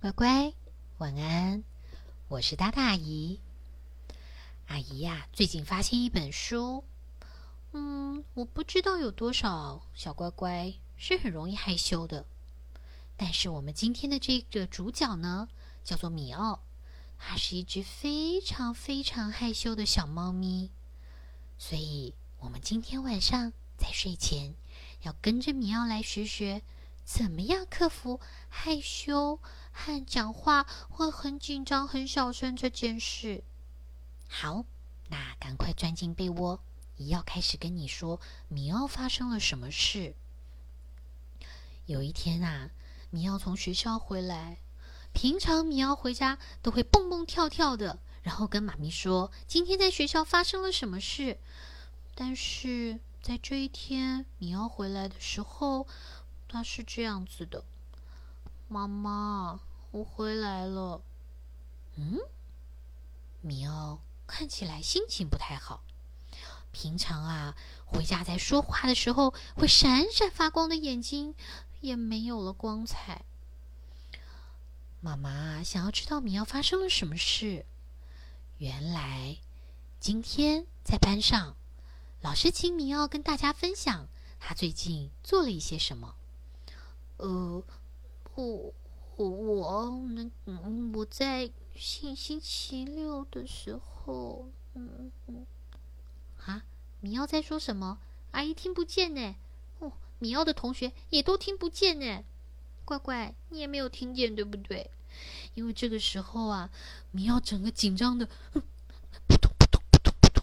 乖乖，晚安。我是大大阿姨。阿姨呀，最近发现一本书。嗯，我不知道有多少小乖乖是很容易害羞的。但是我们今天的这个主角呢，叫做米奥，它是一只非常非常害羞的小猫咪。所以，我们今天晚上在睡前要跟着米奥来学学，怎么样克服害羞。和讲话会很紧张、很小声这件事。好，那赶快钻进被窝，也要开始跟你说米奥发生了什么事。有一天啊，米奥从学校回来，平常米奥回家都会蹦蹦跳跳的，然后跟妈咪说今天在学校发生了什么事。但是在这一天，米奥回来的时候，他是这样子的。妈妈，我回来了。嗯，米奥看起来心情不太好。平常啊，回家在说话的时候会闪闪发光的眼睛也没有了光彩。妈妈想要知道米奥发生了什么事。原来今天在班上，老师请米奥跟大家分享他最近做了一些什么。呃。我我我那，我在星星期六的时候，嗯嗯，啊，米奥在说什么？阿姨听不见呢。哦，米奥的同学也都听不见呢。乖乖，你也没有听见，对不对？因为这个时候啊，米奥整个紧张的，扑通扑通扑通扑通，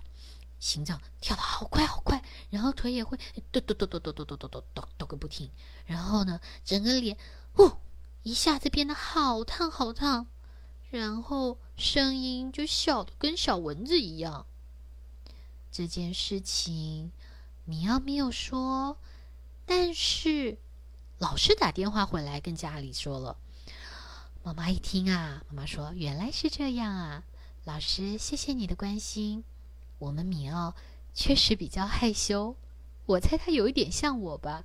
心脏跳的好快好快，然后腿也会抖抖抖抖抖抖抖抖抖抖抖个不停，然后呢，整个脸，哦。一下子变得好烫好烫，然后声音就小的跟小蚊子一样。这件事情米奥没有说，但是老师打电话回来跟家里说了。妈妈一听啊，妈妈说：“原来是这样啊，老师，谢谢你的关心。我们米奥确实比较害羞，我猜他有一点像我吧。”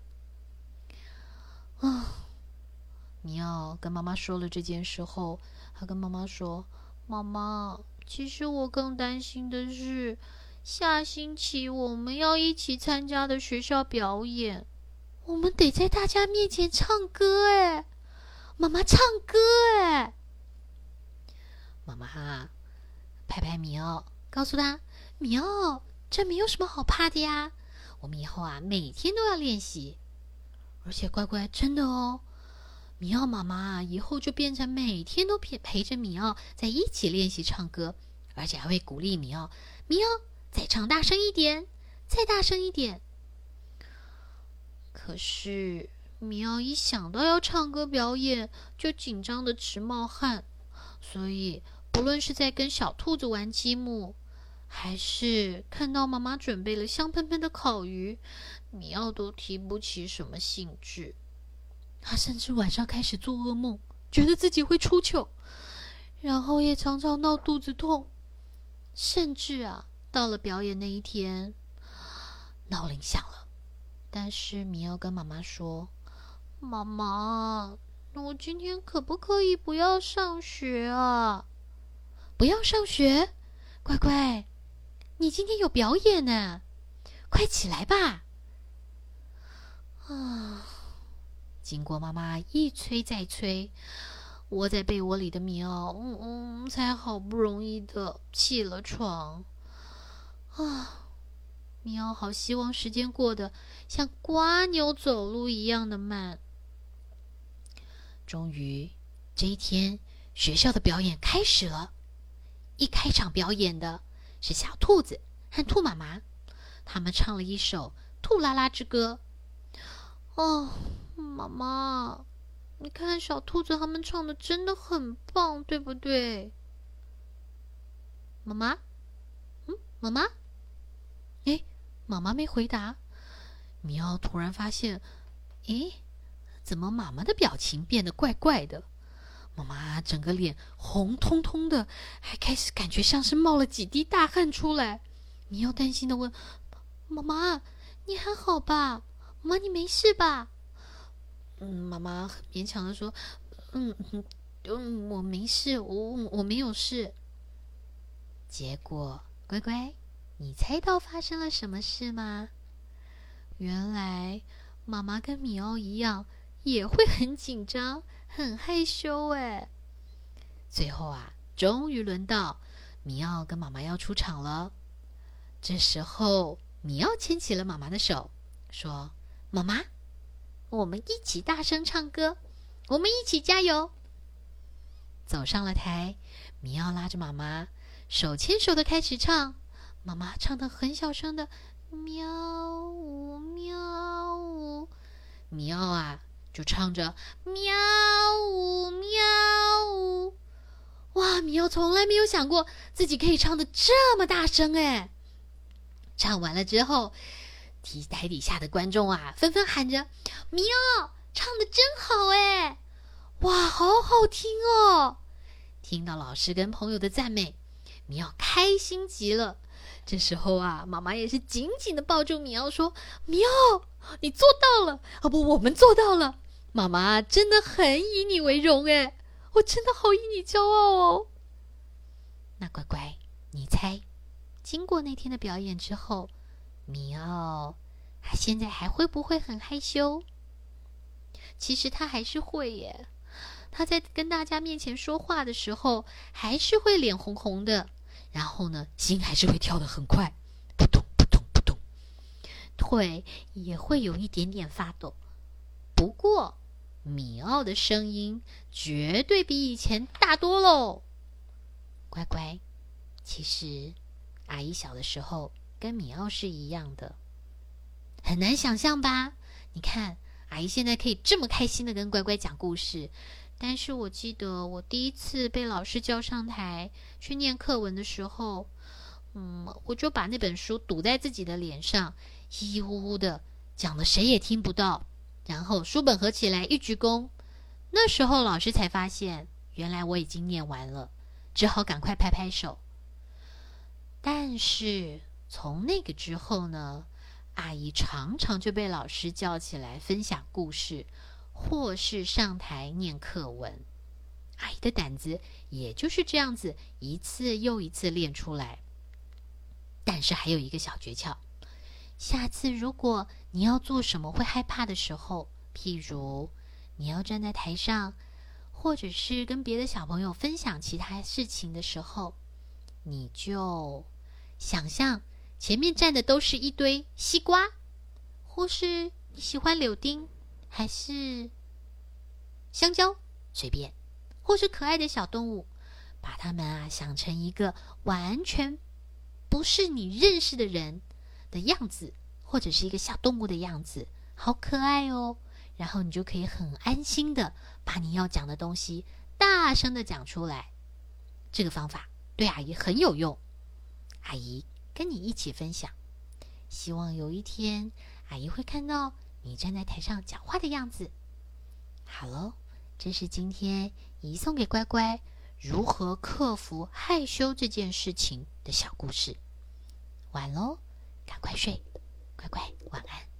啊。米奥跟妈妈说了这件事后，他跟妈妈说：“妈妈，其实我更担心的是，下星期我们要一起参加的学校表演，我们得在大家面前唱歌。哎，妈妈唱歌哎！妈妈，拍拍米奥，告诉他：米奥，这没有什么好怕的呀。我们以后啊，每天都要练习，而且乖乖，真的哦。”米奥妈妈以后就变成每天都陪陪着米奥在一起练习唱歌，而且还会鼓励米奥：“米奥，再唱大声一点，再大声一点。”可是米奥一想到要唱歌表演，就紧张的直冒汗。所以，不论是在跟小兔子玩积木，还是看到妈妈准备了香喷喷的烤鱼，米奥都提不起什么兴致。他甚至晚上开始做噩梦，觉得自己会出糗，然后也常常闹肚子痛，甚至啊，到了表演那一天，闹铃响了，但是米奥跟妈妈说：“妈妈，我今天可不可以不要上学啊？不要上学，乖乖，你今天有表演呢，快起来吧。”啊。经过妈妈一催再催，窝在被窝里的米奥，嗯嗯，才好不容易的起了床。啊，米奥好希望时间过得像瓜牛走路一样的慢。终于，这一天学校的表演开始了。一开场表演的是小兔子和兔妈妈，他们唱了一首《兔拉拉之歌》。哦。妈妈，你看小兔子他们唱的真的很棒，对不对？妈妈，嗯，妈妈，哎，妈妈没回答。米奥突然发现，诶，怎么妈妈的表情变得怪怪的？妈妈整个脸红彤彤的，还开始感觉像是冒了几滴大汗出来。米奥担心的问：“妈妈，你还好吧？妈，你没事吧？”嗯，妈妈勉强的说：“嗯，嗯，我没事，我我没有事。”结果，乖乖，你猜到发生了什么事吗？原来，妈妈跟米奥一样，也会很紧张、很害羞。哎，最后啊，终于轮到米奥跟妈妈要出场了。这时候，米奥牵起了妈妈的手，说：“妈妈，我们一起大声唱歌，我们一起加油。”走上了台，米奥拉着妈妈。手牵手的开始唱，妈妈唱的很小声的，喵呜喵呜，米奥啊就唱着喵呜喵呜，哇！米奥从来没有想过自己可以唱的这么大声哎！唱完了之后，提台底下的观众啊纷纷喊着：“喵，唱的真好哎！哇，好好听哦！”听到老师跟朋友的赞美。米奥开心极了，这时候啊，妈妈也是紧紧的抱住米奥，说：“米奥，你做到了！啊不，我们做到了！妈妈真的很以你为荣，哎，我真的好以你骄傲哦。”那乖乖，你猜，经过那天的表演之后，米奥他现在还会不会很害羞？其实他还是会耶。他在跟大家面前说话的时候，还是会脸红红的，然后呢，心还是会跳得很快，扑通扑通扑通，腿也会有一点点发抖。不过，米奥的声音绝对比以前大多喽。乖乖，其实阿姨小的时候跟米奥是一样的，很难想象吧？你看，阿姨现在可以这么开心的跟乖乖讲故事。但是我记得我第一次被老师叫上台去念课文的时候，嗯，我就把那本书堵在自己的脸上，稀稀呼呼的讲的谁也听不到。然后书本合起来一鞠躬，那时候老师才发现，原来我已经念完了，只好赶快拍拍手。但是从那个之后呢，阿姨常常就被老师叫起来分享故事。或是上台念课文，阿姨的胆子也就是这样子一次又一次练出来。但是还有一个小诀窍：下次如果你要做什么会害怕的时候，譬如你要站在台上，或者是跟别的小朋友分享其他事情的时候，你就想象前面站的都是一堆西瓜，或是你喜欢柳丁。还是香蕉，随便，或是可爱的小动物，把它们啊想成一个完全不是你认识的人的样子，或者是一个小动物的样子，好可爱哦。然后你就可以很安心的把你要讲的东西大声的讲出来。这个方法对阿姨很有用，阿姨跟你一起分享。希望有一天阿姨会看到。你站在台上讲话的样子，好喽，这是今天姨送给乖乖如何克服害羞这件事情的小故事。晚喽，赶快睡，乖乖晚安。